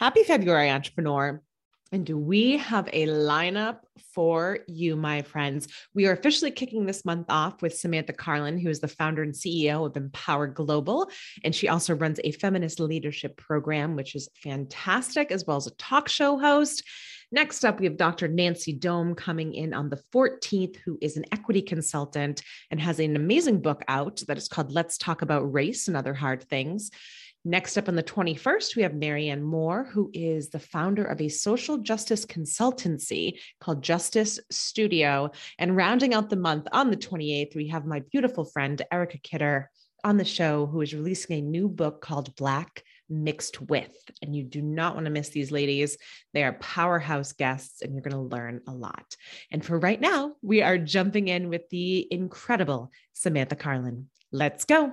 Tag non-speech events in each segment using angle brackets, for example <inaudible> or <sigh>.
Happy February, entrepreneur. And do we have a lineup for you, my friends? We are officially kicking this month off with Samantha Karlin, who is the founder and CEO of Empower Global. And she also runs a feminist leadership program, which is fantastic, as well as a talk show host. Next up, we have Dr. Nancy Dome coming in on the 14th, who is an equity consultant and has an amazing book out that is called Let's Talk About Race and Other Hard Things. Next up on the 21st, we have Marianne Moore, who is the founder of a social justice consultancy called Justice Studio. And rounding out the month on the 28th, we have my beautiful friend, Erica Kidder, on the show, who is releasing a new book called Black Mixed With. And you do not want to miss these ladies. They are powerhouse guests, and you're going to learn a lot. And for right now, we are jumping in with the incredible Samantha Karlin. Let's go.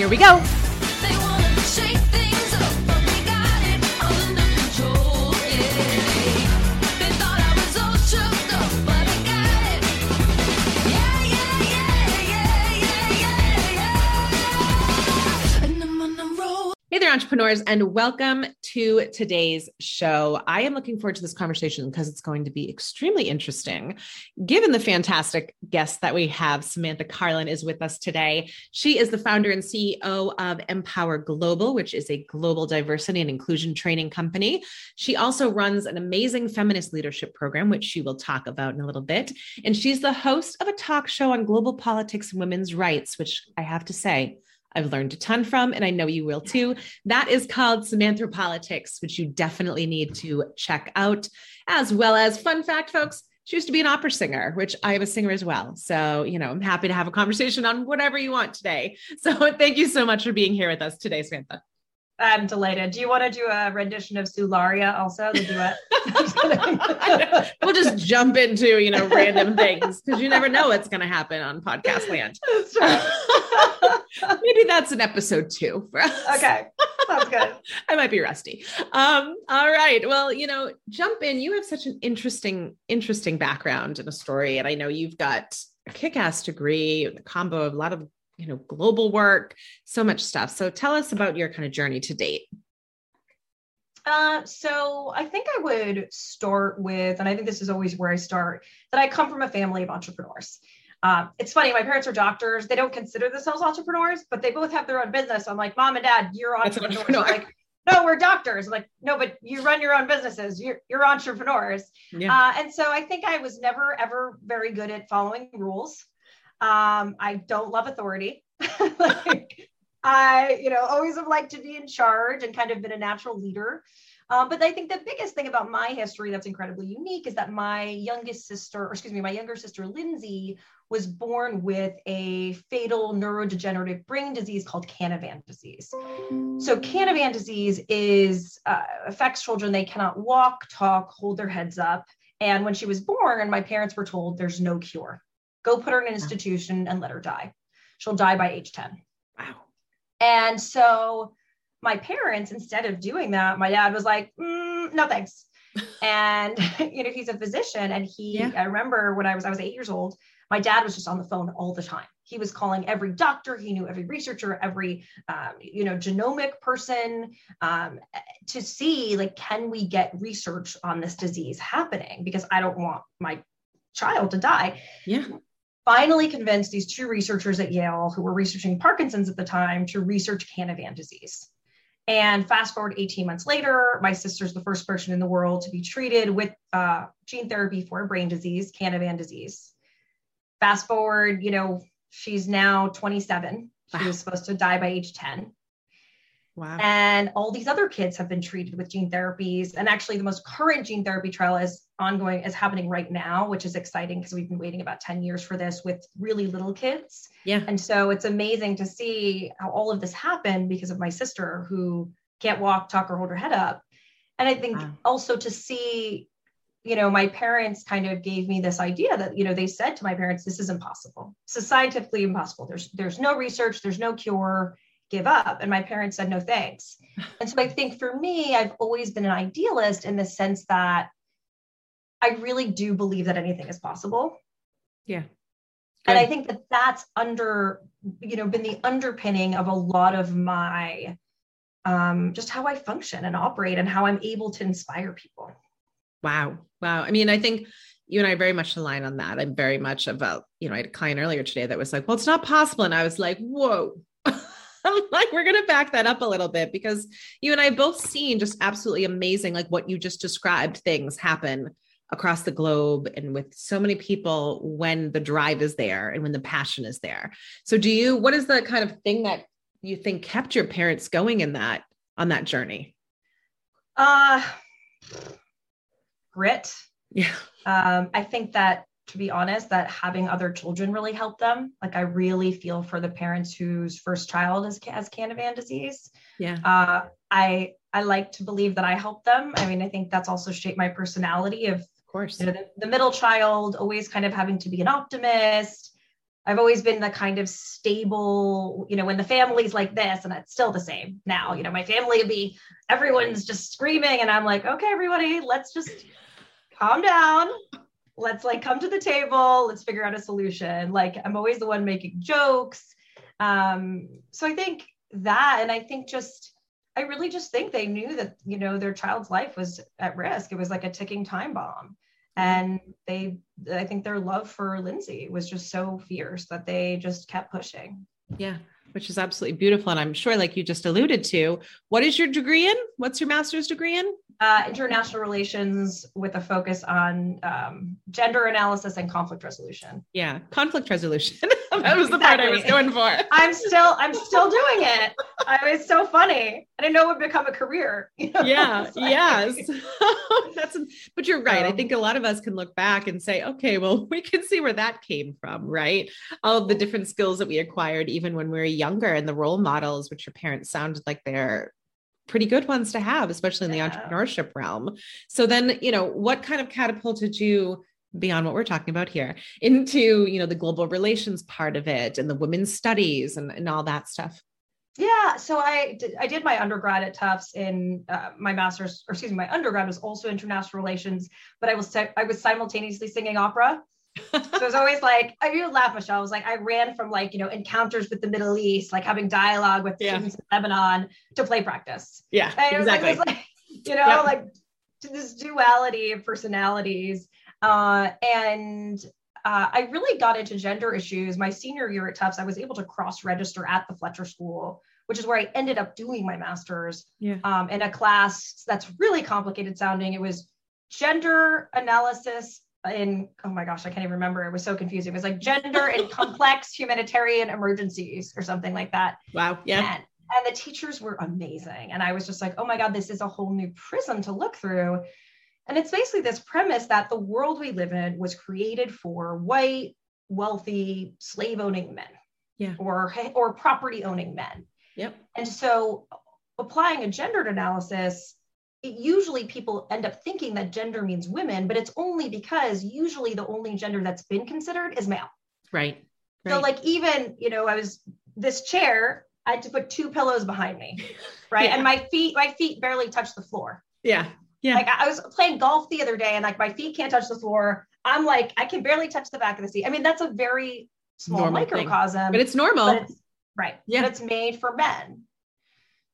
Here we go. There, entrepreneurs, and welcome to today's show. I am looking forward to this conversation because it's going to be extremely interesting. Given the fantastic guest that we have, Samantha Karlin is with us today. She is the founder and CEO of Empower Global, which is a global diversity and inclusion training company. She also runs an amazing feminist leadership program, which she will talk about in a little bit. And she's the host of a talk show on global politics and women's rights, which I have to say, I've learned a ton from, and I know you will too. That is called Samanthropolitics, which you definitely need to check out. As well as, fun fact, folks, she used to be an opera singer, which I am a singer as well. So, you know, I'm happy to have a conversation on whatever you want today. <laughs> So, thank you so much for being here with us today, Samantha. I'm delighted. Do you want to do a rendition of Sull'aria also, the duet? <laughs> <laughs> we'll just jump into, you know, random things because you never know what's going to happen on podcast land. <laughs> Maybe that's an episode two for us. Okay. Sounds good. I might be rusty. Um, all right. Well, you know, jump in. You have such an interesting, interesting background and a story. And I know you've got a kick-ass degree, the combo of a lot of you know global work so much stuff so tell us about your kind of journey to date uh, so I think I would start with, and I think this is always where I start, that I come from a family of entrepreneurs. Uh, it's funny, my parents are doctors. They don't consider themselves entrepreneurs, but they both have their own business. I'm like, mom and dad, you're entrepreneurs. Entrepreneur. Like, no, we're doctors. I'm like, no, but you run your own businesses. You're, you're entrepreneurs. Yeah. Uh, and so I think I was never, ever very good at following rules. Um, I don't love authority. <laughs> like, I, you know, always have liked to be in charge and kind of been a natural leader. Um, but I think the biggest thing about my history that's incredibly unique is that my youngest sister, or excuse me, my younger sister Lindsay was born with a fatal neurodegenerative brain disease called Canavan disease. So Canavan disease is uh, affects children; they cannot walk, talk, hold their heads up. And when she was born, and my parents were told there's no cure. Go put her in an institution and let her die. She'll die by age 10. Wow. And so my parents, instead of doing that, my dad was like, mm, no thanks. <laughs> and you know, he's a physician. And he, yeah. I remember when I was, I was eight years old, my dad was just on the phone all the time. He was calling every doctor. He knew every researcher, every um, you know genomic person um, to see like can we get research on this disease happening because I don't want my child to die. Yeah finally convinced these two researchers at Yale who were researching Parkinson's at the time to research Canavan disease. And fast forward 18 months later, my sister's the first person in the world to be treated with uh, gene therapy for a brain disease, Canavan disease. Fast forward, you know, she's now 27. She was supposed to die by age 10. Wow. And all these other kids have been treated with gene therapies. And actually, the most current gene therapy trial is ongoing, is happening right now, which is exciting because we've been waiting about 10 years for this with really little kids. Yeah. And so it's amazing to see how all of this happened because of my sister, who can't walk, talk, or hold her head up. And I think wow. also to see, you know, my parents kind of gave me this idea that, you know, they said to my parents, this is impossible. This is scientifically impossible. There's there's no research, there's no cure, give up. And my parents said, no thanks. <laughs> And so I think for me, I've always been an idealist in the sense that I really do believe that anything is possible. Yeah. Good. And I think that that's under, you know, been the underpinning of a lot of my, um, just how I function and operate and how I'm able to inspire people. Wow. Wow. I mean, I think you and I very much align on that. I'm very much about, you know, I had a client earlier today that was like, well, it's not possible. And I was like, whoa. <laughs> I'm like, we're going to back that up a little bit because you and I both seen just absolutely amazing, like what you just described things happen across the globe and with so many people when the drive is there and when the passion is there. So do you what is the kind of thing that you think kept your parents going in that on that journey? Uh grit. Yeah. Um I think that to be honest that having other children really helped them. Like I really feel for the parents whose first child is has Canavan disease. Yeah. Uh I I like to believe that I helped them. I mean, I think that's also shaped my personality of course. You know, the, the middle child, always kind of having to be an optimist. I've always been the kind of stable, you know, when the family's like this, and it's still the same now. You know, my family would be everyone's just screaming, and I'm like, okay, everybody, let's just calm down. Let's like come to the table. Let's figure out a solution. Like I'm always the one making jokes. Um, so I think that, and I think just I really just think they knew that, you know, their child's life was at risk. It was like a ticking time bomb. And they, I think their love for Lindsay was just so fierce that they just kept pushing. Yeah, which is absolutely beautiful. And I'm sure, like you just alluded to, what is your degree in? What's your master's degree in? Uh, international relations with a focus on um, gender analysis and conflict resolution. Yeah, conflict resolution. <laughs> that was the part I was going for. I'm still, I'm still doing it. I, it's so funny. I didn't know it would become a career. You <laughs> know? Yeah. like, yes. <laughs> That's. But you're right. Um, I think a lot of us can look back and say, okay, well, we can see where that came from, right? All the different skills that we acquired even when we were younger, and the role models, which your parents sounded like they're pretty good ones to have, especially in the yeah. entrepreneurship realm. So then, you know, what kind of catapulted you beyond what we're talking about here into, you know, the global relations part of it and the women's studies and, and all that stuff? Yeah, so I did, I did my undergrad at Tufts in uh, my master's, or excuse me, my undergrad was also international relations, but I was I was simultaneously singing opera so it was always like, I you laugh, Michelle. I was like, I ran from like, you know, encounters with the Middle East, like having dialogue with yeah. students in Lebanon to play practice. Yeah, and exactly. Like, like, <laughs> you know, like this duality of personalities. Uh, and uh, I really got into gender issues my senior year at Tufts. I was able to cross register at the Fletcher School, which is where I ended up doing my master's yeah. um, in a class that's really complicated sounding. It was gender analysis in oh my gosh, I can't even remember. It was so confusing. It was like gender and complex <laughs> humanitarian emergencies or something like that. Wow. Yeah. And, and the teachers were amazing. And I was just like, oh my God, this is a whole new prism to look through. And it's basically this premise that the world we live in was created for white, wealthy, slave owning men. Yeah. Or or property owning men. Yep. And so applying a gendered analysis it usually people end up thinking that gender means women, but it's only because usually the only gender that's been considered is male. Right. right. So like even, you know, I was this chair, I had to put two pillows behind me. <laughs> Right. yeah. And my feet, my feet barely touch the floor. Yeah. Yeah. Like I was playing golf the other day and like my feet can't touch the floor. I'm like, I can barely touch the back of the seat. I mean, that's a very small normal microcosm. Thing. But it's normal. But it's, right. Yeah. But it's made for men.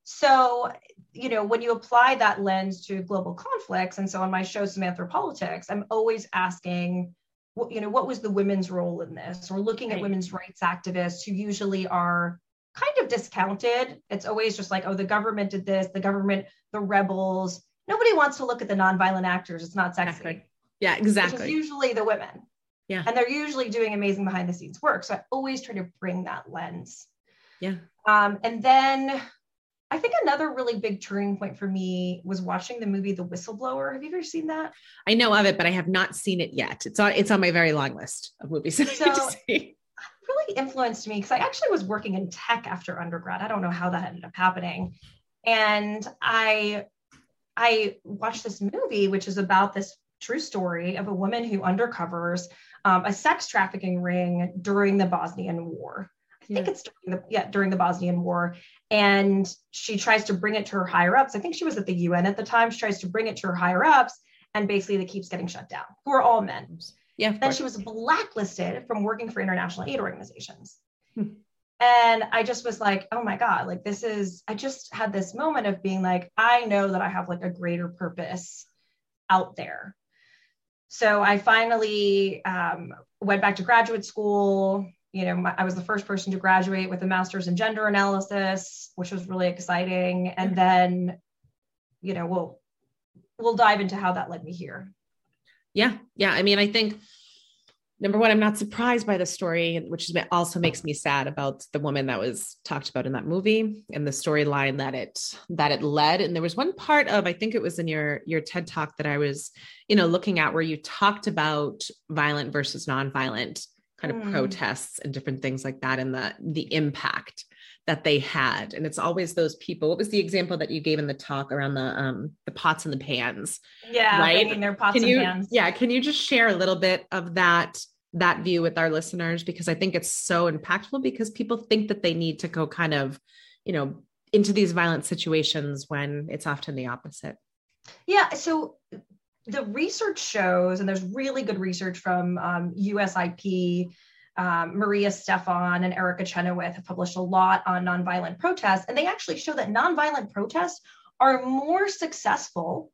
So you know, when you apply that lens to global conflicts, and so on my show, Samanthropolitics, I'm always asking, what, you know, what was the women's role in this? Or looking right. at women's rights activists who usually are kind of discounted. It's always just like, oh, the government did this, the government, the rebels. Nobody wants to look at the nonviolent actors. It's not sexy. Exactly. Yeah, exactly. It's usually the women. Yeah. And they're usually doing amazing behind the scenes work. So I always try to bring that lens. Yeah. Um, and then I think another really big turning point for me was watching the movie The Whistleblower. Have you ever seen that? I know of it, but I have not seen it yet. It's on it's on my very long list of movies. So, really influenced me because I actually was working in tech after undergrad. I don't know how that ended up happening. And I I watched this movie, which is about this true story of a woman who undercovers um, a sex trafficking ring during the Bosnian War. I think yeah. it's during the yeah during the Bosnian War, and she tries to bring it to her higher ups. I think she was at the UN at the time. She tries to bring it to her higher ups, and basically it keeps getting shut down. Who are all men. Yeah. Then she was blacklisted from working for international aid organizations. Hmm. And I just was like, oh my God, like this is, I just had this moment of being like, I know that I have like a greater purpose out there. So I finally um, went back to graduate school. You know, my, I was the first person to graduate with a master's in gender analysis, which was really exciting. And then, you know, we'll we'll dive into how that led me here. Yeah, yeah. I mean, I think number one, I'm not surprised by the story, which also makes me sad about the woman that was talked about in that movie and the storyline that it that it led. And there was one part of I think it was in your your TED talk that I was, you know, looking at where you talked about violent versus nonviolent kind of mm. protests and different things like that and the the impact that they had. And it's always those people what was the example that you gave in the talk around the um the pots and the pans yeah right? their pots can and you, pans. yeah can you just share a little bit of that that view with our listeners? Because i think it's so impactful because people think that they need to go kind of you know into these violent situations when it's often the opposite. Yeah so the research shows and there's really good research from um, usip um, Maria Stephan, and Erica Chenoweth have published a lot on nonviolent protests, and they actually show that nonviolent protests are more successful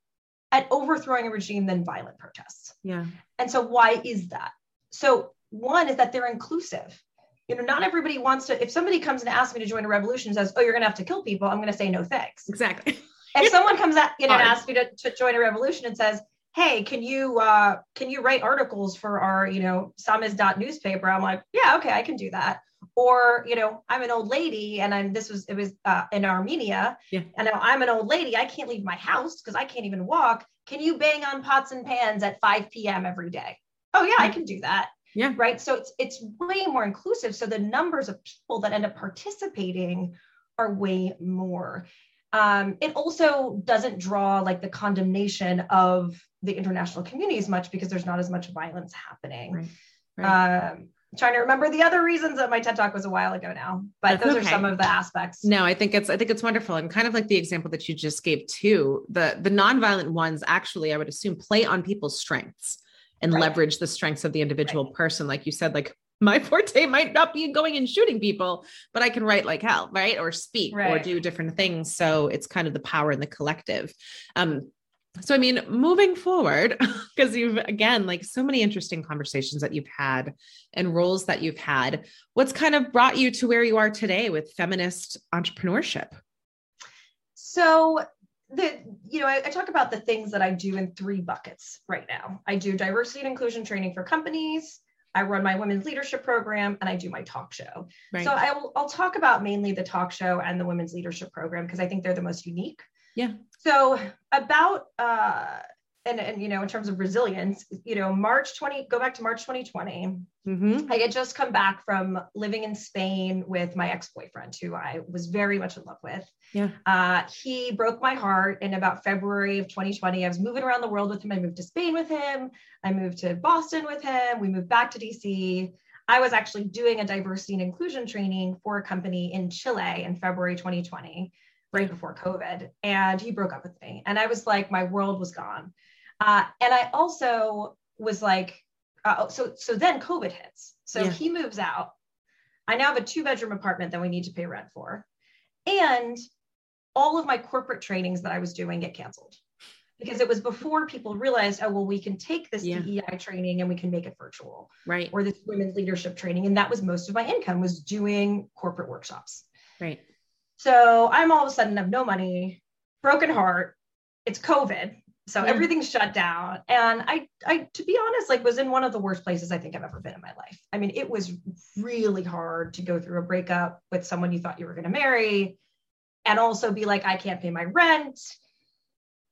at overthrowing a regime than violent protests. Yeah. And so, why is that? So, one is that they're inclusive. You know, not everybody wants to. If somebody comes and asks me to join a revolution and says, "Oh, you're going to have to kill people," I'm going to say no thanks. Exactly. if someone comes at you know and asks me to, to join a revolution and says, hey can you uh can you write articles for our you know samizdat newspaper? I'm like yeah okay i can do that. Or you know i'm an old lady and i'm this was it was uh, in armenia. Yeah. and i'm an old lady. I can't leave my house because i can't even walk. Can you bang on pots and pans at 5 p.m every day? Oh yeah i can do that. Yeah. Right? So it's it's way more inclusive. So the numbers of people that end up participating are way more um, it also doesn't draw like the condemnation of the international community as much because there's not as much violence happening. Right. Right. Um, trying to remember the other reasons that my TED talk was a while ago now, but That's those okay. are some of the aspects. No, I think it's I think it's wonderful and kind of like the example that you just gave too. The the nonviolent ones actually, I would assume, play on people's strengths and right. leverage the strengths of the individual person. Like you said, like my forte might not be going and shooting people, but I can write like hell, right? Or speak right. or do different things. So it's kind of the power in the collective. Um, so i mean moving forward <laughs> because you've again like so many interesting conversations that you've had and roles that you've had what's kind of brought you to where you are today with feminist entrepreneurship so the you know I, I, talk about the things that i do in three buckets right now i do diversity and inclusion training for companies i run my women's leadership program and i do my talk show. Right. so I'll, I'll talk about mainly the talk show and the women's leadership program because i think they're the most unique. Yeah. So about uh, and and you know in terms of resilience, you know March 20 go back to March 2020. Mm-hmm. I had just come back from living in Spain with my ex boyfriend, who I was very much in love with. Yeah. Uh, he broke my heart in about February of 2020. I was moving around the world with him. I moved to Spain with him. I moved to Boston with him. We moved back to DC. I was actually doing a diversity and inclusion training for a company in Chile in February 2020 right before COVID, and he broke up with me. And I was like, my world was gone. Uh, and I also was like, uh, so so then COVID hits. So yeah. he moves out. I now have a two bedroom apartment that we need to pay rent for, and all of my corporate trainings that I was doing get canceled because it was before people realized, oh, well, we can take this yeah. DEI training and we can make it virtual. Right. Or this women's leadership training. And that was most of my income was doing corporate workshops. Right. So I'm all of a sudden have no money, broken heart. It's COVID. So yeah. everything's shut down. And I I to be honest, like was in one of the worst places I think I've ever been in my life. I mean, it was really hard to go through a breakup with someone you thought you were going to marry and also be like I can't pay my rent.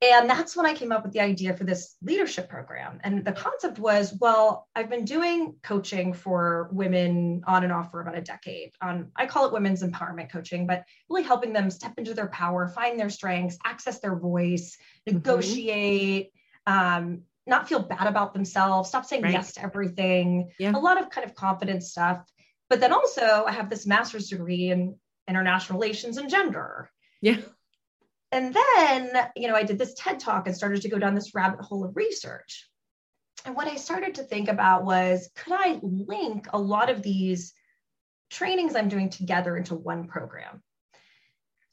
And that's when I came up with the idea for this leadership program. And the concept was well, I've been doing coaching for women on and off for about a decade. On I call it women's empowerment coaching, but really helping them step into their power, find their strengths, access their voice, mm-hmm. negotiate, um, not feel bad about themselves, stop saying right. yes to everything, yeah. a lot of kind of confidence stuff. But then also, I have this master's degree in international relations and gender. Yeah and then, you know, I did this TED talk and started to go down this rabbit hole of research. And what I started to think about was could I link a lot of these trainings I'm doing together into one program?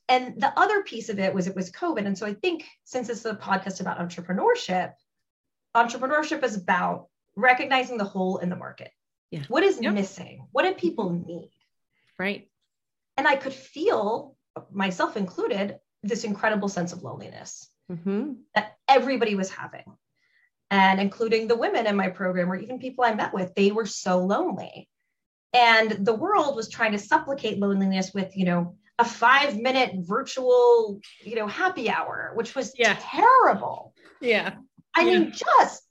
And the other piece of it was it was COVID. And so I think since this is a podcast about entrepreneurship, entrepreneurship is about recognizing the hole in the market. Yeah. What is yep. missing? What do people need? Right. And I could feel myself included this incredible sense of loneliness mm-hmm. that everybody was having. And including the women in my program, or even people I met with, they were so lonely. And the world was trying to supplicate loneliness with, you know, a five minute virtual, you know, happy hour, which was yeah. terrible. Yeah. I yeah. mean, just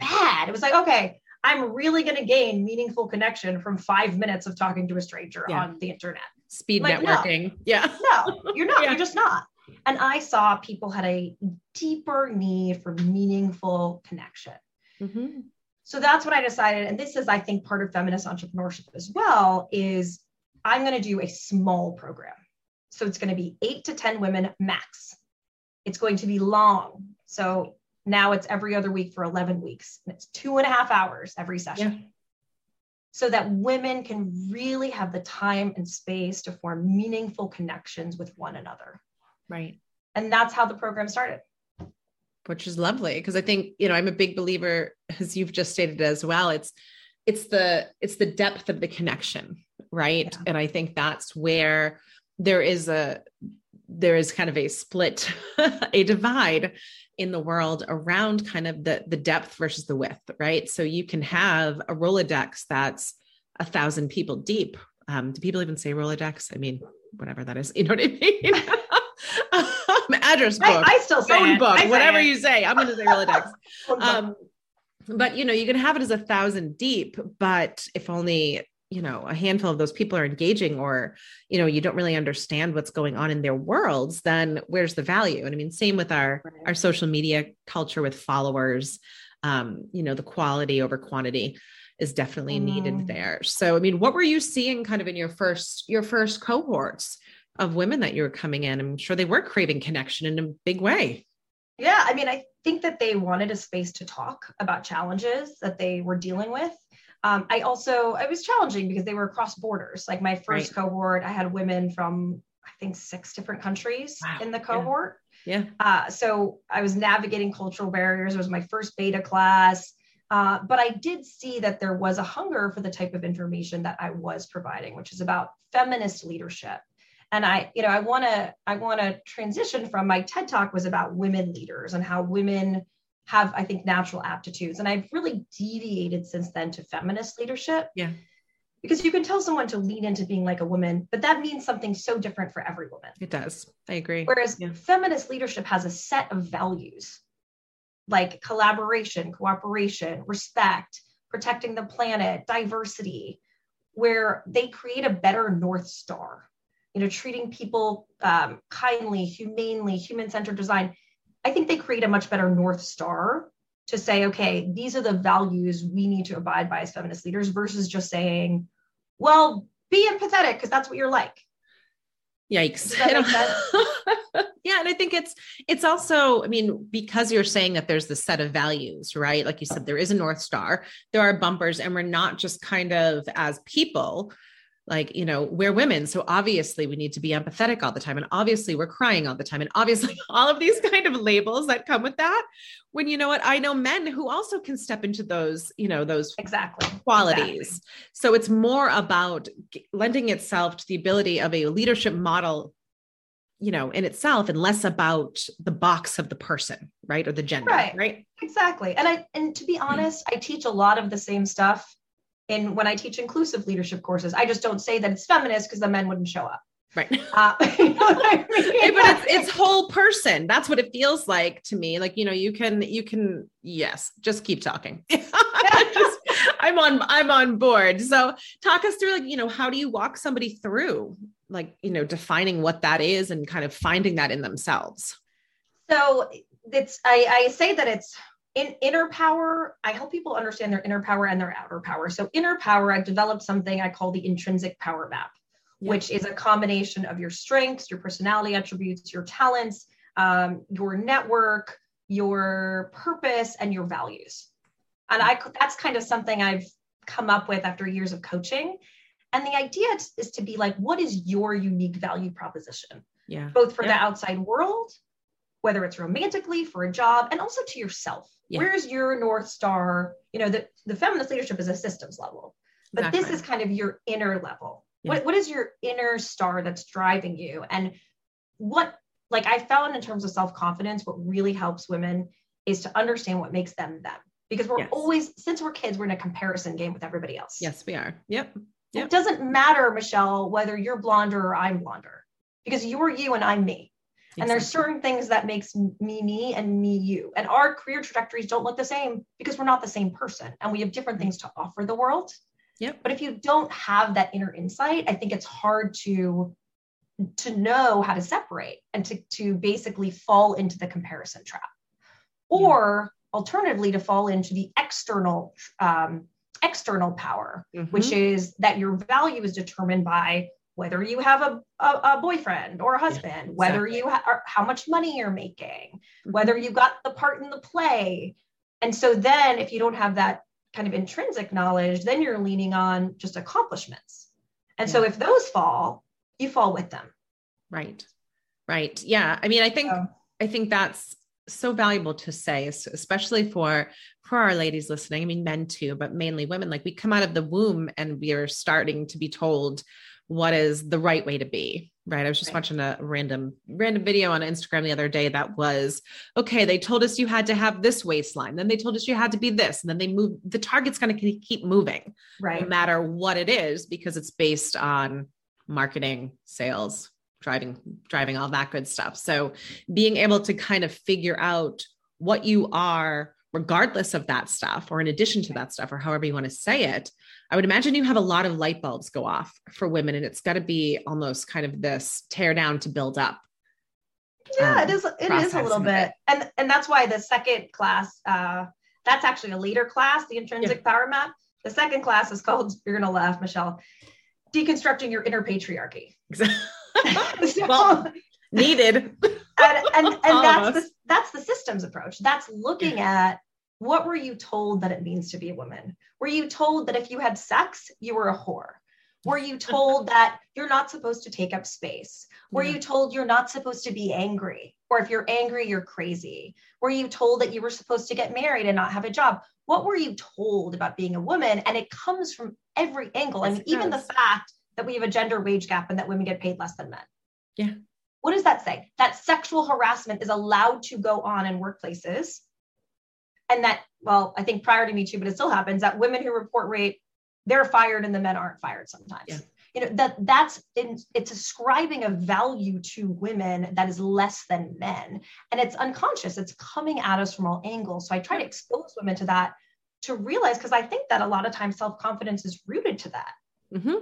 bad. It was like, okay, I'm really going to gain meaningful connection from five minutes of talking to a stranger yeah. on the internet speed like, networking. No, yeah. No, you're not. <laughs> yeah. You're just not. And I saw people had a deeper need for meaningful connection. Mm-hmm. So that's what I decided. And this is, I think, part of feminist entrepreneurship as well, is I'm going to do a small program. So it's going to be eight to 10 women max. It's going to be long. So now it's every other week for 11 weeks. And it's two and a half hours every session. Yeah so that women can really have the time and space to form meaningful connections with one another. Right. And that's how the program started. Which is lovely because I think, you know, I'm a big believer as you've just stated as well. It's it's the it's the depth of the connection, right? Yeah. And I think that's where there is a there is kind of a split, <laughs> a divide in the world around kind of the the depth versus the width, right? So you can have a Rolodex that's a thousand people deep. Um, do people even say Rolodex? I mean, whatever that is, <laughs> you know what I mean? um, address book, I, I still say phone book, whatever it. you say. I'm going to say Rolodex. <laughs> um, but you know, you can have it as a thousand deep, but if only you know a handful of those people are engaging or you know you don't really understand what's going on in their worlds then where's the value and i mean same with our right. our social media culture with followers um you know the quality over quantity is definitely mm. needed there so i mean what were you seeing kind of in your first your first cohorts of women that you were coming in i'm sure they were craving connection in a big way yeah i mean i think that they wanted a space to talk about challenges that they were dealing with um, I also, it was challenging because they were across borders. Like my first right. cohort, I had women from, I think, six different countries wow. in the cohort. Yeah. yeah. Uh, so I was navigating cultural barriers. It was my first beta class. Uh, but I did see that there was a hunger for the type of information that I was providing, which is about feminist leadership. And I, you know, I want to, I want to transition from my TED talk was about women leaders and how women have, I think, natural aptitudes. And I've really deviated since then to feminist leadership. Yeah. Because you can tell someone to lean into being like a woman, but that means something so different for every woman. It does. I agree. Whereas yeah. feminist leadership has a set of values like collaboration, cooperation, respect, protecting the planet, diversity, where they create a better North Star. You know, treating people um, kindly, humanely, human centered design I think they create a much better North Star to say, okay, these are the values we need to abide by as feminist leaders versus just saying, well, be empathetic because that's what you're like. Yikes. <laughs> yeah. And I think it's, it's also, I mean, because you're saying that there's the set of values, right? Like you said, there is a North Star, there are bumpers, and we're not just kind of as people like you know we're women so obviously we need to be empathetic all the time and obviously we're crying all the time and obviously <laughs> all of these kind of labels that come with that when you know what i know men who also can step into those you know those exactly. qualities. Exactly. so it's more about lending itself to the ability of a leadership model you know in itself and less about the box of the person right or the gender right. right? Exactly and i and to be honest i teach a lot of the same stuff in when I teach inclusive leadership courses. I just don't say that it's feminist because the men wouldn't show up. Right. <laughs> Uh, <laughs> you know I <laughs> mean? but it's it's whole person. That's what it feels like to me. Like, you know, you can you can yes, just keep talking. just, I'm on I'm on board. So talk us through like, you know, how do you walk somebody through like, you know, defining what that is and kind of finding that in themselves? So it's I, I say that it's in inner power, I help people understand their inner power and their outer power. So, inner power, I've developed something I call the intrinsic power map, yeah. which is a combination of your strengths, your personality attributes, your talents, um, your network, your purpose, and your values. And I that's kind of something I've come up with after years of coaching. And the idea is to be like, what is your unique value proposition? Yeah. Both for yeah. the outside world, whether it's romantically, for a job, and also to yourself yeah. where's your north star you know the, the feminist leadership is a systems level but exactly. this is kind of your inner level yeah. what, what is your inner star that's driving you and what like i found in terms of self-confidence what really helps women is to understand what makes them them because we're yes. always since we're kids we're in a comparison game with everybody else yes we are yep. yep it doesn't matter michelle whether you're blonder or i'm blonder because you're you and i'm me and there's certain things that makes me me and me you. And our career trajectories don't look the same because we're not the same person and we have different things to offer the world. Yep. But if you don't have that inner insight, I think it's hard to to know how to separate and to, to basically fall into the comparison trap. Or yeah. alternatively, to fall into the external um, external power, mm-hmm. which is that your value is determined by whether you have a, a, a boyfriend or a husband, yeah, exactly. whether you ha- how much money you're making, mm-hmm. whether you got the part in the play. And so then if you don't have that kind of intrinsic knowledge, then you're leaning on just accomplishments. And yeah. so if those fall, you fall with them. Right. Right. Yeah. I mean, I think I think that's so valuable to say, especially for for our ladies listening. I mean, men too, but mainly women. Like we come out of the womb and we are starting to be told what is the right way to be right? I was just right. watching a random random video on instagram the other day that was okay they told us you had to have this waistline then they told us you had to be this and then they move the target's going to keep moving right. no matter what it is because it's based on marketing sales driving driving all that good stuff. So being able to kind of figure out what you are regardless of that stuff or in addition to that stuff or however you want to say it i would imagine you have a lot of light bulbs go off for women and it's got to be almost kind of this tear down to build up yeah um, it is it is a little bit. and and that's why the second class uh that's actually a leader class the intrinsic yeah. power map. The second class is called <laughs> you're gonna laugh michelle deconstructing your inner patriarchy. <laughs> <laughs> So, well, needed. And and, and that's the that's the systems approach. That's looking at what were you told that it means to be a woman? Were you told that if you had sex, you were a whore? Were you told <laughs> that you're not supposed to take up space? Were you told you're not supposed to be angry? Or if you're angry, you're crazy? Were you told that you were supposed to get married and not have a job? What were you told about being a woman? And it comes from every angle. I mean, even the fact that we have a gender wage gap and that women get paid less than men. Yeah. What does that say? That sexual harassment is allowed to go on in workplaces and that well i think prior to me too but it still happens that women who report rape they're fired and the men aren't fired sometimes yeah. you know that that's in, it's ascribing a value to women that is less than men and it's unconscious it's coming at us from all angles so i try to expose women to that to realize because i think that a lot of times self-confidence is rooted to that mm-hmm.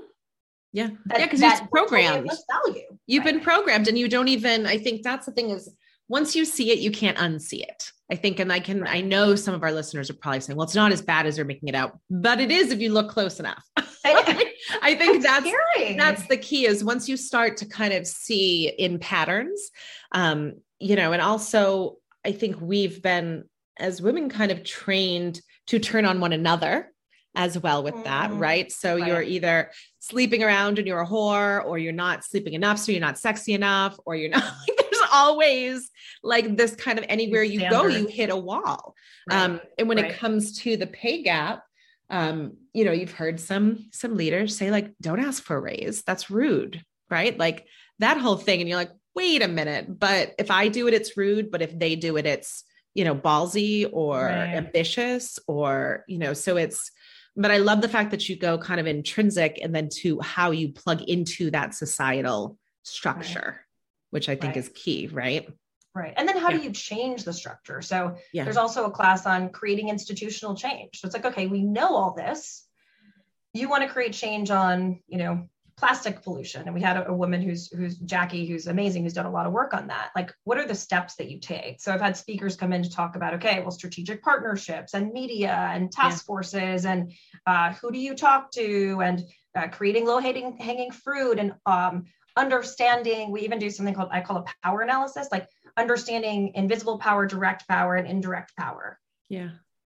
Yeah. That, yeah, because you're programmed. Value, You've right? been programmed and you don't even, I think that's the thing is once you see it, you can't unsee it. I think, and I can, I know some of our listeners are probably saying, well, it's not as bad as they're making it out, but it is if you look close enough. <laughs> I think that's that's, that's the key is once you start to kind of see in patterns, um, you know, and also I think we've been as women kind of trained to turn on one another as well with that, right? So right. you're either sleeping around and you're a whore, or you're not sleeping enough, so you're not sexy enough, or you're not <laughs> always like this kind of anywhere you Standard. go, you hit a wall. Right. Um, and when right. it comes to the pay gap, um, you know, you've heard some some leaders say, like, don't ask for a raise. That's rude, right? Like that whole thing. And you're like, wait a minute, but if I do it, it's rude. But if they do it, it's you know, ballsy or right. ambitious, or, you know, so it's but I love the fact that you go kind of intrinsic and then to how you plug into that societal structure. Which I think right. is key, right? Right. And then how yeah. do you change the structure? So yeah. there's also a class on creating institutional change. So it's like, okay, we know all this. You want to create change on, you know, plastic pollution. And we had a, a, woman who's who's Jackie, who's amazing, who's done a lot of work on that. Like, what are the steps that you take? So I've had speakers come in to talk about, okay, well, strategic partnerships and media and task yeah. forces and uh, who do you talk to and uh, creating low hanging hanging fruit and um, understanding. We even do something called I call a power analysis, like understanding invisible power, direct power, and indirect power. Yeah.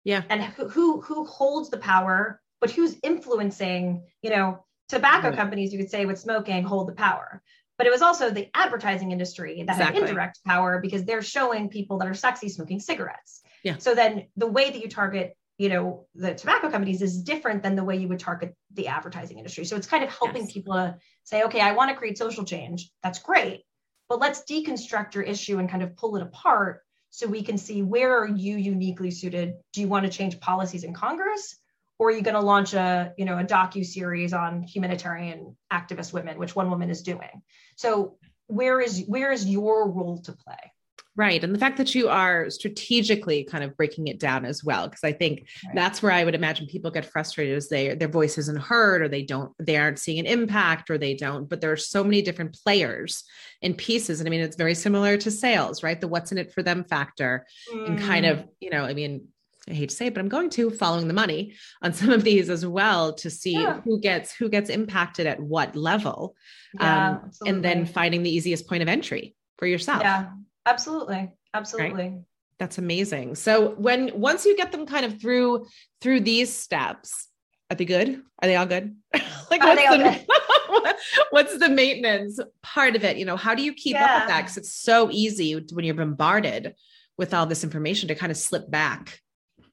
Yeah. And who who, holds the power, but who's influencing, you know, tobacco right. companies, you could say with smoking, hold the power. But it was also the advertising industry that exactly. had indirect power because they're showing people that are sexy smoking cigarettes. Yeah. So then the way that you target, you know, the tobacco companies is different than the way you would target the advertising industry. So it's kind of helping yes. people to say, okay, I want to create social change. That's great but let's deconstruct your issue and kind of pull it apart so we can see where are you uniquely suited do you want to change policies in congress or are you going to launch a you know a docu series on humanitarian activist women which one woman is doing so where is where is your role to play Right. And the fact that you are strategically kind of breaking it down as well, because I think right. that's where I would imagine people get frustrated is they their voice isn't heard or they don't, they aren't seeing an impact or they don't, but there are so many different players and pieces. And I mean, it's very similar to sales, right? The what's in it for them factor mm. and kind of, mm. you know, I mean, I hate to say it, but I'm going to following the money on some of these as well to see yeah. who gets who gets impacted at what level, yeah, um, and then finding the easiest point of entry for yourself. Yeah, Absolutely. Absolutely. Right? That's amazing. So when once you get them kind of through through these steps, are they good? Are they all good? <laughs> like what's the, <laughs> what's the maintenance part of it? You know, how do you keep yeah. up with that? Because it's so easy when you're bombarded with all this information to kind of slip back.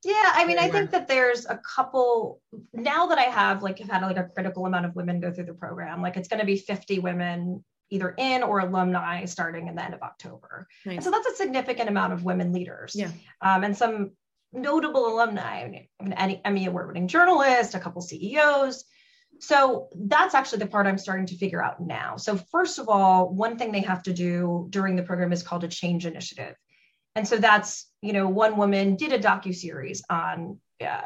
Yeah, I mean, I think that there's a couple now that I have like have had like a critical amount of women go through the program. Like it's going to be 50 women either in or alumni starting in the end of October. Nice. And so that's a significant amount of women leaders. Yeah. Um, and some notable alumni, an Emmy award winning journalist, a couple CEOs. So that's actually the part I'm starting to figure out now. So first of all, one thing they have to do during the program is called a change initiative. And so that's, you know, one woman did a docu series on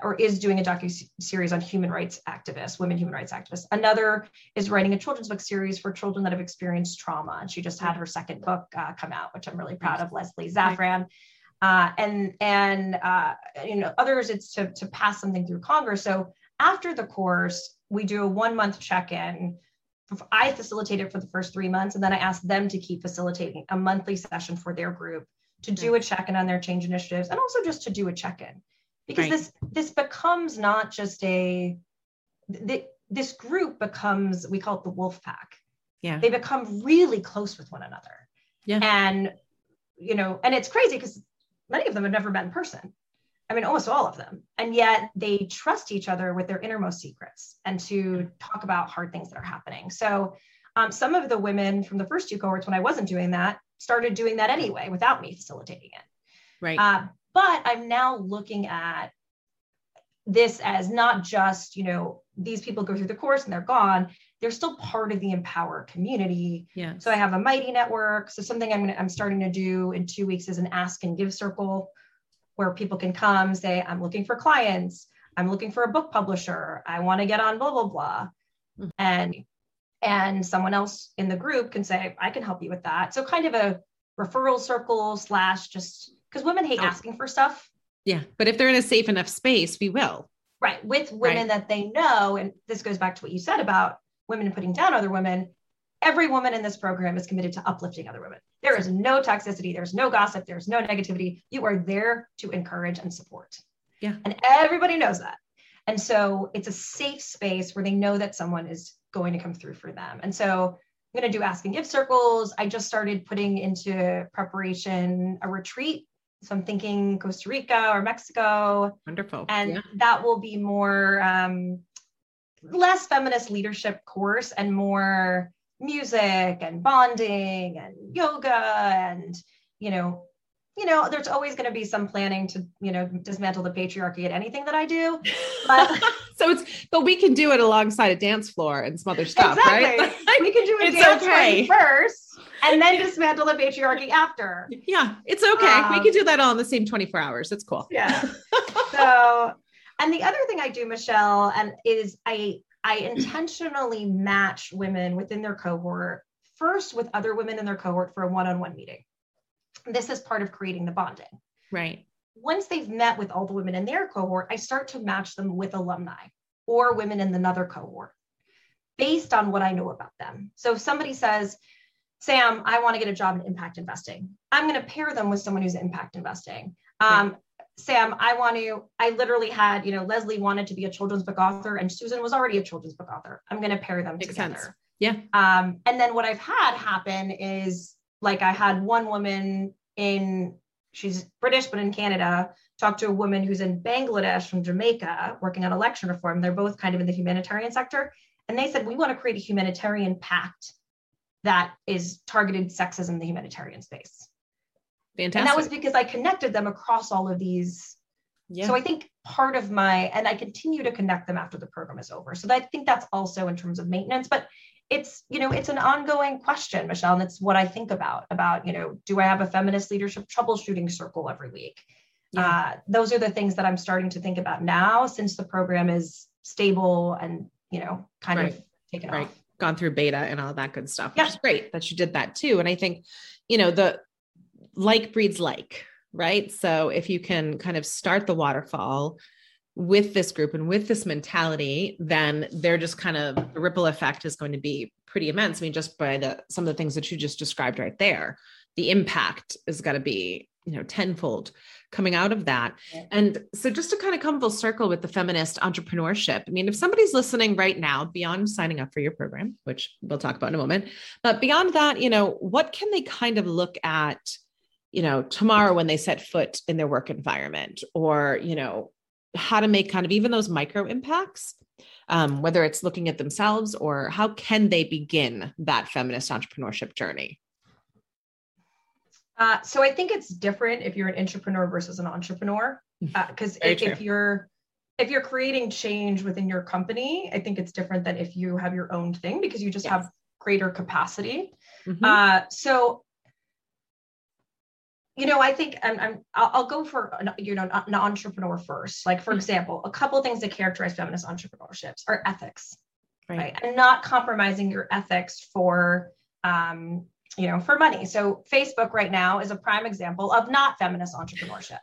or is doing a docu series on human rights activists, women human rights activists. Another is writing a children's book series for children that have experienced trauma, and she just had her second book uh, come out, which I'm really proud of, Leslie Zafran. Uh, and and uh, you know others, it's to to pass something through Congress. So after the course, we do a one month check in. I facilitate it for the first three months, and then I ask them to keep facilitating a monthly session for their group to do a check in on their change initiatives, and also just to do a check in because right. this this becomes not just a th- this group becomes we call it the wolf pack. Yeah. They become really close with one another. Yeah. And you know and it's crazy because many of them have never met in person. I mean almost all of them. And yet they trust each other with their innermost secrets and to talk about hard things that are happening. So um, some of the women from the first two cohorts when i wasn't doing that started doing that anyway without me facilitating it. Right. Uh, but I'm now looking at this as not just, you know, these people go through the course and they're gone. They're still part of the Empower community. Yeah. So I have a Mighty network. So something I'm gonna, I'm starting to do in two weeks is an ask and give circle where people can come say, I'm looking for clients. I'm looking for a book publisher. I want to get on blah, blah, blah. Mm-hmm. And and someone else in the group can say, I can help you with that. So kind of a referral circle slash just because women hate oh. asking for stuff. Yeah. But if they're in a safe enough space, we will. Right. With women right. that they know. And this goes back to what you said about women putting down other women. Every woman in this program is committed to uplifting other women. There is no toxicity, there's no gossip, there's no negativity. You are there to encourage and support. Yeah. And everybody knows that. And so it's a safe space where they know that someone is going to come through for them. And so I'm going to do ask and give circles. I just started putting into preparation a retreat so I'm thinking Costa Rica or Mexico. Wonderful. And yeah. that will be more um, less feminist leadership course and more music and bonding and yoga and you know you know, there's always going to be some planning to, you know, dismantle the patriarchy at anything that I do. But <laughs> so it's, but we can do it alongside a dance floor and some other stuff, exactly. <laughs> right? we can do a It's dance okay. first and then <laughs> dismantle the patriarchy after. Yeah, it's okay. we Um, can do that all in the same 24 hours. That's cool. Yeah. so, and the other thing I do, Michelle, and is I I intentionally match women within their cohort first with other women in their cohort for a one-on-one meeting. This is part of creating the bonding. Right. Once they've met with all the women in their cohort, I start to match them with alumni or women in another cohort based on what I know about them. So if somebody says, Sam, I want to get a job in impact investing, I'm going to pair them with someone who's in impact investing. Um, Sam, I want to, I literally had, you know, Leslie wanted to be a children's book author and Susan was already a children's book author. I'm going to pair them Makes together. sense. Yeah. Um, and then what I've had happen is like I had one woman in, she's British, but in Canada, talk to a woman who's in Bangladesh from Jamaica working on election reform. They're both kind of in the humanitarian sector. And they said, we want to create a humanitarian pact that is targeted sexism in the humanitarian space. Fantastic. And that was because I connected them across all of these yeah. so I think part of my, and I continue to connect them after the program is over. So I think that's also in terms of maintenance, but it's, you know, it's an ongoing question, Michelle. And it's what I think about, about, you know, do I have a feminist leadership troubleshooting circle every week? Yeah. Uh, those are the things that I'm starting to think about now since the program is stable and, you know, kind Right. of taken Right. off. gone through beta and all that good stuff, which Yeah. is great that you did that too. And I think, you know, the like breeds like, right? So if you can kind of start the waterfall with this group and with this mentality, then they're just kind of the ripple effect is going to be pretty immense. I mean, just by the some of the things that you just described right there, the impact is going to be, you know, tenfold coming out of that. Yeah. And so just to kind of come full circle with the feminist entrepreneurship, I mean, if somebody's listening right now, beyond signing up for your program, which we'll talk about in a moment, but beyond that, you know, what can they kind of look at, you know, tomorrow when they set foot in their work environment or, you know, how to make kind of even those micro impacts, um, whether it's looking at themselves or how can they begin that feminist entrepreneurship journey? Uh, so I think it's different if you're an intrapreneur versus an entrepreneur, because Very if, if you're if you're creating change within your company, I think it's different than if you have your own thing because you just Yes. have greater capacity. Mhm. Uh, so, you know, I think I'm, I'm I'll, I'll go for an, you know an entrepreneur first. Like for Mhm. example, a couple things that characterize feminist entrepreneurships are ethics right. right and not compromising your ethics for um, you know for money so facebook right now is a prime example of not feminist entrepreneurship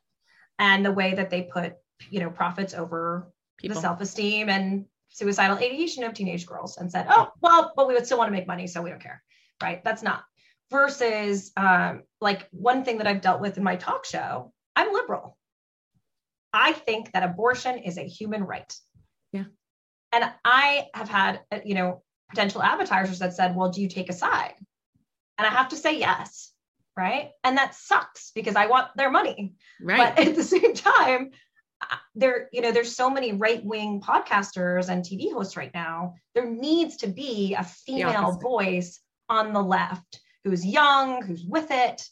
and the way that they put you know profits over People. the self-esteem and suicidal ideation of teenage girls and said oh well but we would still want to make money so we don't care right that's not versus um, like one thing that i've dealt with in my talk show i'm liberal. I think that abortion is a human right. Yeah. and i have had uh, you know potential advertisers that said well do you take a side? And i have to say yes right? And that sucks because i want their money. Right. but <laughs> at the same time uh, there you know there's so many right-wing podcasters and tv hosts right now. There needs to be a female voice on the left who's young who's with it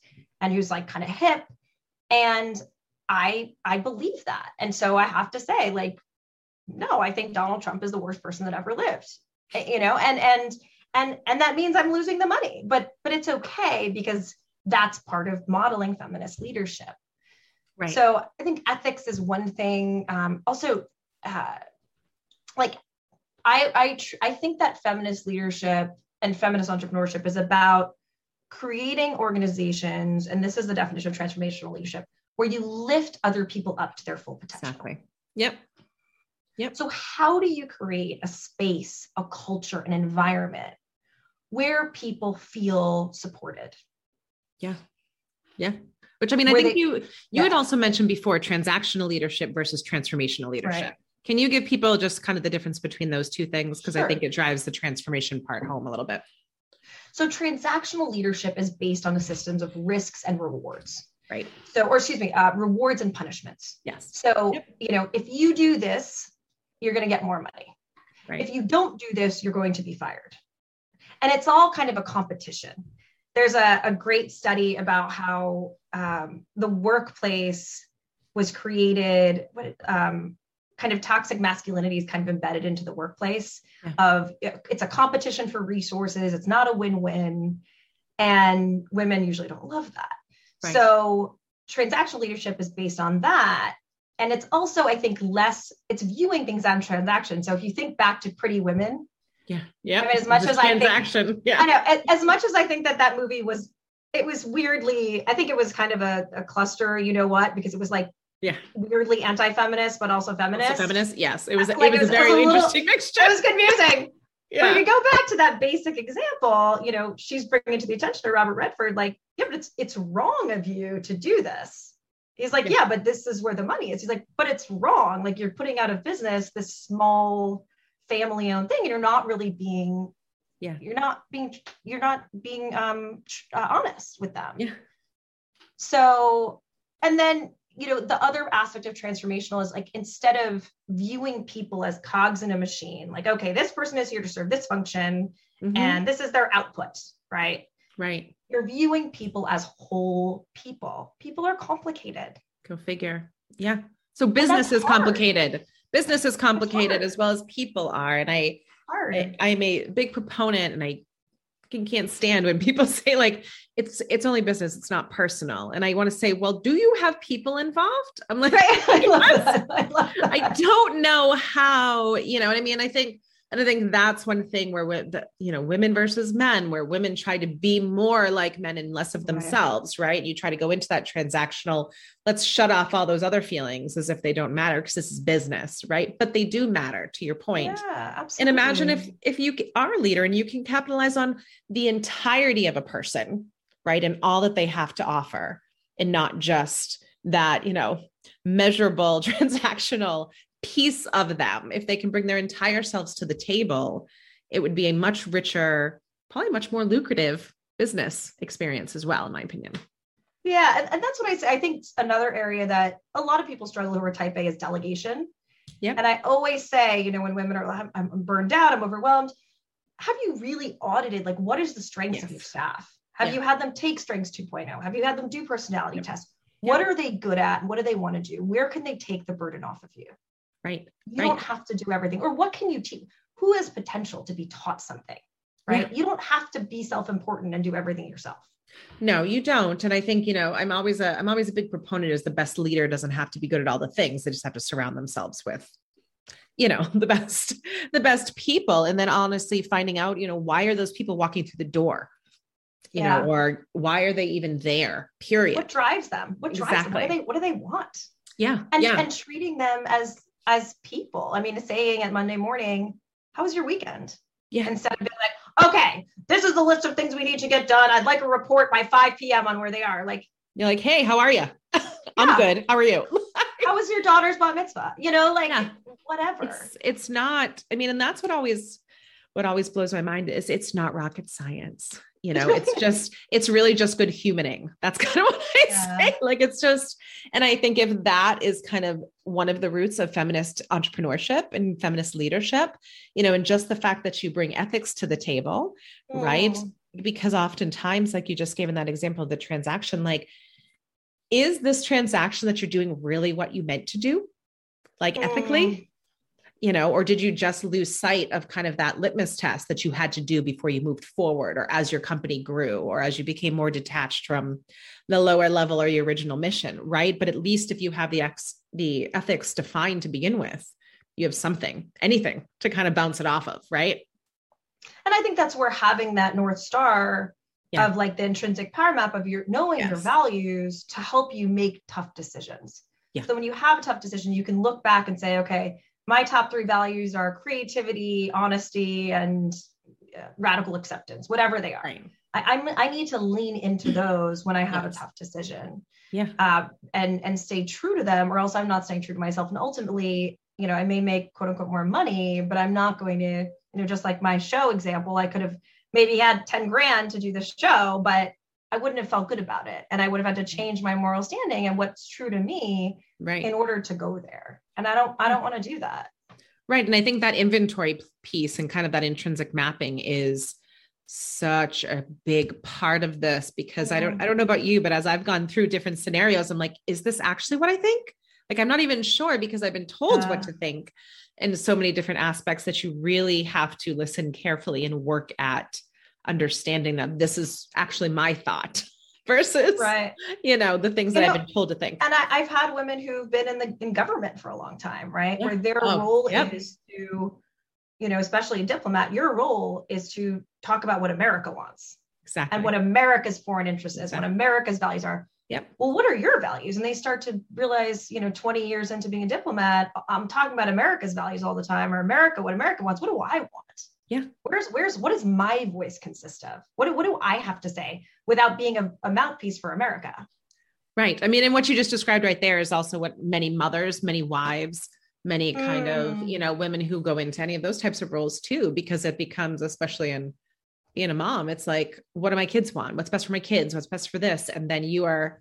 and who's like kind of hip. And i i believe that. And so i have to say like no i think donald trump is the worst person that ever lived Eh, you know? And and and and that means i'm losing the money. But but it's okay because that's part of modeling feminist leadership. Right. so I think ethics is one thing. Um, also, uh, like I I tr- I think that feminist leadership and feminist entrepreneurship is about creating organizations, and this is the definition of transformational leadership, where you lift other people up to their full potential. exactly. Yep. Yep. So how do you create a space, a culture, an environment where people feel supported? Yeah. Yeah. Which I mean, I think they- you you yeah. had also mentioned before transactional leadership versus transformational leadership. Right. Can you give people just kind of the difference between those two things? Because I think it drives the transformation part home a little bit. So transactional leadership is based on the systems of risks and rewards. Right. So, or excuse me, uh, rewards and punishments. Yes. So, Yep. you know, if you do this, you're going to get more money. Right. If you don't do this, you're going to be fired. And it's all kind of a competition. There's a, a great study about how um, the workplace was created what um, kind of toxic masculinity is kind of embedded into the workplace yeah. of it's a competition for resources. It's not a win-win. And women usually don't love that. Right. so transactional leadership is based on that. And it's also i think less it's viewing things on transaction. So if you think back to pretty women yeah. Yeah I mean, as much as i think <laughs> yeah. I know as, as much as i think that that movie was it was weirdly i think it was kind of a, a cluster you know what because it was like yeah weirdly anti-feminist but also feminist also feminist yes it was like, it, was it was a very was a interesting little, mixture it was confusing <laughs> yeah. But if you go back to that basic example, you know, she's bringing to the attention of Robert Redford, like, yeah, but it's it's wrong of you to do this. He's like, yeah. yeah, but this is where the money is. He's like, but it's wrong. Like you're putting out of business this small family-owned thing, and you're not really being, yeah, you're not being, you're not being um uh, honest with them. Yeah. So, and then you know the other aspect of transformational is like instead of viewing people as cogs in a machine like okay this person is here to serve this function mm-hmm. and this is their output right? Right. You're viewing people as whole people. People are complicated. Go figure. Yeah. So business is complicated. Business is complicated as well as people are and I, I i'm a big proponent and i can't stand when people <laughs> say like it's it's only business it's not personal. And i want to say well do you have people involved? I'm like. <laughs> I, I, I, don't know how you know what i mean? I think and I think that's one thing where, the, you know, women versus men, where women try to be more like men and less of themselves, right? right? You try to go into that transactional, let's shut off all those other feelings as if they don't matter because this is business, right? But they do matter to your point. Yeah, absolutely. And imagine if if you are a leader and you can capitalize on the entirety of a person, right? And all that they have to offer and not just that, you know, measurable <laughs> transactional piece of them, if they can bring their entire selves to the table, it would be a much richer, probably much more lucrative business experience as well, in my opinion. Yeah, and, and that's what I say. I think another area that a lot of people struggle who are type A is delegation. Yeah. And I always say, you know, when women are, I'm, I'm burned out, I'm overwhelmed. Have you really audited, like, what is the strengths yes. of your staff? Have yeah. you had them take strengths 2.0? Have you had them do personality yeah. tests? What yeah. are they good at? What do they want to do? Where can they take the burden off of you? Right. You right. don't have to do everything. Or what can you teach? Who has potential to be taught something? Right. Yeah. You don't have to be self-important and do everything yourself. No, you don't. And I think, you know, I'm always a I'm always a big proponent is the best leader doesn't have to be good at all the things. They just have to surround themselves with you know <laughs> the best the best people and then honestly finding out you know why are those people walking through the door you yeah. know or why are they even there period what drives them what drives exactly. them what do they what do they want yeah and yeah. and treating them as as people. I mean, saying at Monday morning, how was your weekend? Yeah. Instead of being like, okay, this is the list of things we need to get done. I'd like a report by 5 p.m. on where they are. Like, you're like, hey, how are you? <laughs> I'm good. How are you? <laughs> how was your daughter's bat mitzvah? You know, like yeah. whatever. It's, it's not, I mean, and that's what always, what always blows my mind is it's not rocket science you know it's just <laughs> it's really just good humaning that's <laughs> kind of what i yeah. say like it's just and i think if that is kind of one of the roots of feminist entrepreneurship and feminist leadership you know and just the fact that you bring ethics to the table mm. right because oftentimes like you just gave in that example of the transaction like is this transaction that you're doing really what you meant to do like mm. ethically you know, or did you just lose sight of kind of that litmus test that you had to do before you moved forward or as your company grew or as you became more detached from the lower level or your original mission, right? But at least if you have the ex the ethics defined to begin with, you have something, anything to kind of bounce it off of, right? And I think that's where having that North Star yeah. of like the intrinsic power map of your knowing yes. your values to help you make tough decisions. Yeah. So when you have a tough decision, you can look back and say, okay, my top three values are creativity, honesty, and uh, radical acceptance, whatever they are. Right. I, I'm, I need to lean into <clears throat> those when I have yes. a tough decision. Yeah. Uh, and and stay true to them, or else I'm not staying true to myself. And ultimately, you know, I may make quote unquote more money, but I'm not going to, you know, just like my show example, I could have maybe had 10 grand to do the show, but I wouldn't have felt good about it. And I would have had to mm-hmm. change my moral standing and what's true to me right. in order to go there. And I don't, I don't want to do that. Right. And I think that inventory piece and kind of that intrinsic mapping is such a big part of this because yeah. I don't mm-hmm. I don't know about you, but as I've gone through different scenarios, I'm like, is this actually what I think? Like I'm not even sure because I've been told what to think in so many different aspects that you really have to listen carefully and work at understanding that this is actually my thought <laughs> versus right you know the things that know, i've been told to think and I, have had women who've been in the in government for a long time right yeah. where their oh, role yep. is to you know especially a diplomat your role is to talk about what america wants exactly and what america's foreign interest is exactly. what america's values are Yep. Well, what are your values? And they start to realize, you know, 20 years into being a diplomat, I'm talking about America's values all the time, or America, what America wants. What do I want? Yeah. Where's where's what does my voice consist of? What do, what do I have to say without being a, a mouthpiece for America? Right. I mean, and what you just described right there is also what many mothers, many wives, many kind mm. of, you know, women who go into any of those types of roles too, because it becomes, especially in being a mom, it's like, what do my kids want? What's best for my kids? What's best for this? And then you are,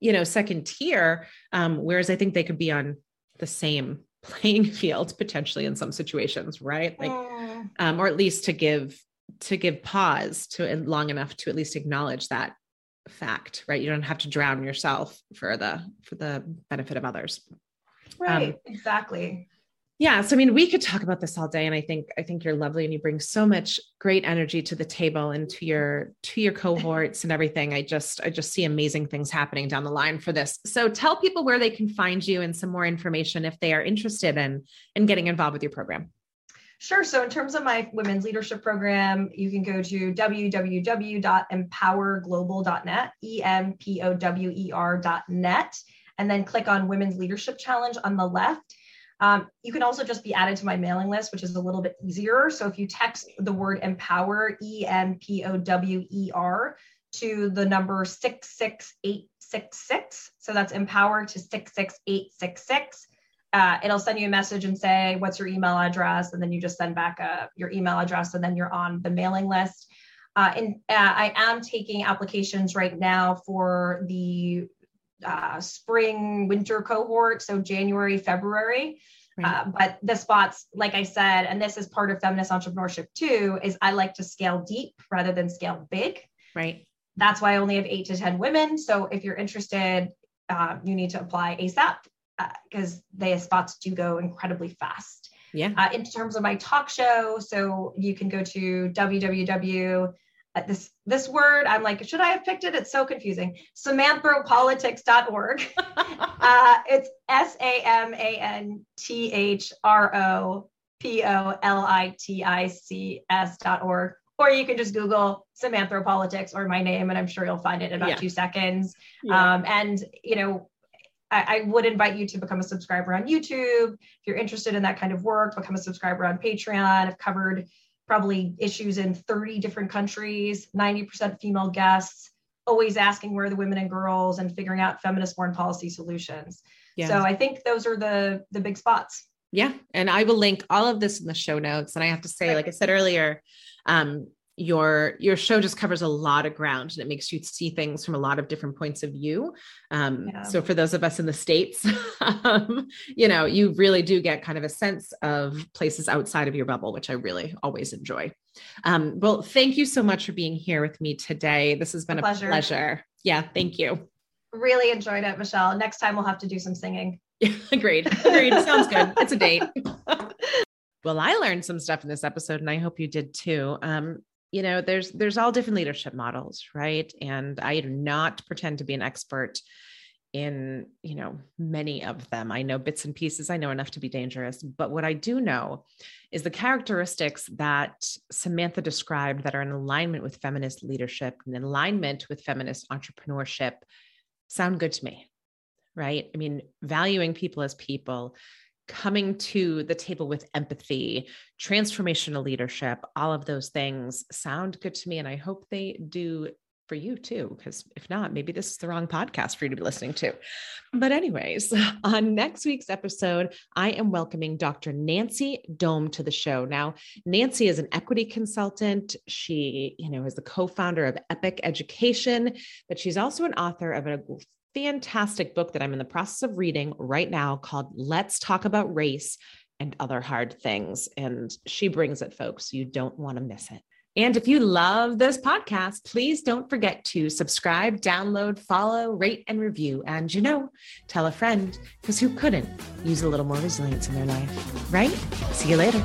you know, second tier. Um, whereas I think they could be on the same <laughs> playing field potentially in some situations, right? Like, mm. um, or at least to give to give pause to long enough to at least acknowledge that fact, right? You don't have to drown yourself for the for the benefit of others. Right, um, exactly yeah so i mean we could talk about this all day and i think i think you're lovely and you bring so much great energy to the table and to your to your cohorts and everything i just i just see amazing things happening down the line for this so tell people where they can find you and some more information if they are interested in in getting involved with your program Sure. So, in terms of my women's leadership program, you can go to www.empowerglobal.net, E M P O W E R.net, and then click on Women's Leadership Challenge on the left um, you can also just be added to my mailing list, which is a little bit easier. So if you text the word empower, E M P O W E R, to the number 66866, so that's empower to 66866. Uh, it'll send you a message and say, What's your email address? And then you just send back uh, your email address, and then you're on the mailing list. Uh, and uh, I am taking applications right now for the uh, spring winter cohort, so January, February. Right. Uh, but the spots, like I said, and this is part of feminist entrepreneurship too, is I like to scale deep rather than scale big. Right. That's why I only have eight to 10 women. So if you're interested, uh, you need to apply ASAP because uh, the spots do go incredibly fast. Yeah. Uh, in terms of my talk show, so you can go to www this this word i'm like should i have picked it? It's so confusing. Samanthropolitics.org <laughs> uh, it's s-a-m-a-n-t-h-r-o-p-o-l-i-t-i-c-s dot org. Or you can just google samanthropolitics or my name and i'm sure you'll find it in about yeah. two seconds. Yeah. um, and you know I, I would invite you to become a subscriber on youtube. If you're interested in that kind of work become a subscriber on patreon. I've covered probably issues in 30 different countries, 90% female guests, always asking where the women and girls and figuring out feminist foreign policy solutions. Yeah. So I think those are the the big spots. Yeah. And I will link all of this in the show notes. And I have to say, like I said earlier, um, your your show just covers a lot of ground and it makes you see things from a lot of different points of view. Um, yeah. so for those of us in the states <laughs> um, you know you really do get kind of a sense of places outside of your bubble which i really always enjoy. Um, well thank you so much for being here with me today. This has been a, a pleasure. pleasure. Yeah thank you. Really enjoyed it michelle. Next time we'll have to do some singing. Yeah <laughs> agreed. Agreed. Sounds good. It's a date. <laughs> Well, I learned some stuff in this episode, and I hope you did too. Um, you know there's there's all different leadership models right? And i do not pretend to be an expert in you know many of them. I know bits and pieces. I know enough to be dangerous. But what i do know is the characteristics that samantha described that are in alignment with feminist leadership and in alignment with feminist entrepreneurship sound good to me right? I mean valuing people as people coming to the table with empathy, transformational leadership, all of those things sound good to me. And I hope they do for you too, because if not, maybe this is the wrong podcast for you to be listening to. But, anyways, <laughs> on next week's episode, I am welcoming Dr. Nancy Dome to the show. Now, Nancy is an equity consultant. She, you know, is the co-founder of Epoch Education, but she's also an author of a fantastic book that I'm in the process of reading right now called Let's Talk About Race and Other Hard Things. And she brings it, folks. You don't want to miss it. And if you love this podcast, please don't forget to subscribe, download, follow, rate, and review. And you know, tell a friend because who couldn't use a little more resilience in their life, right? See you later.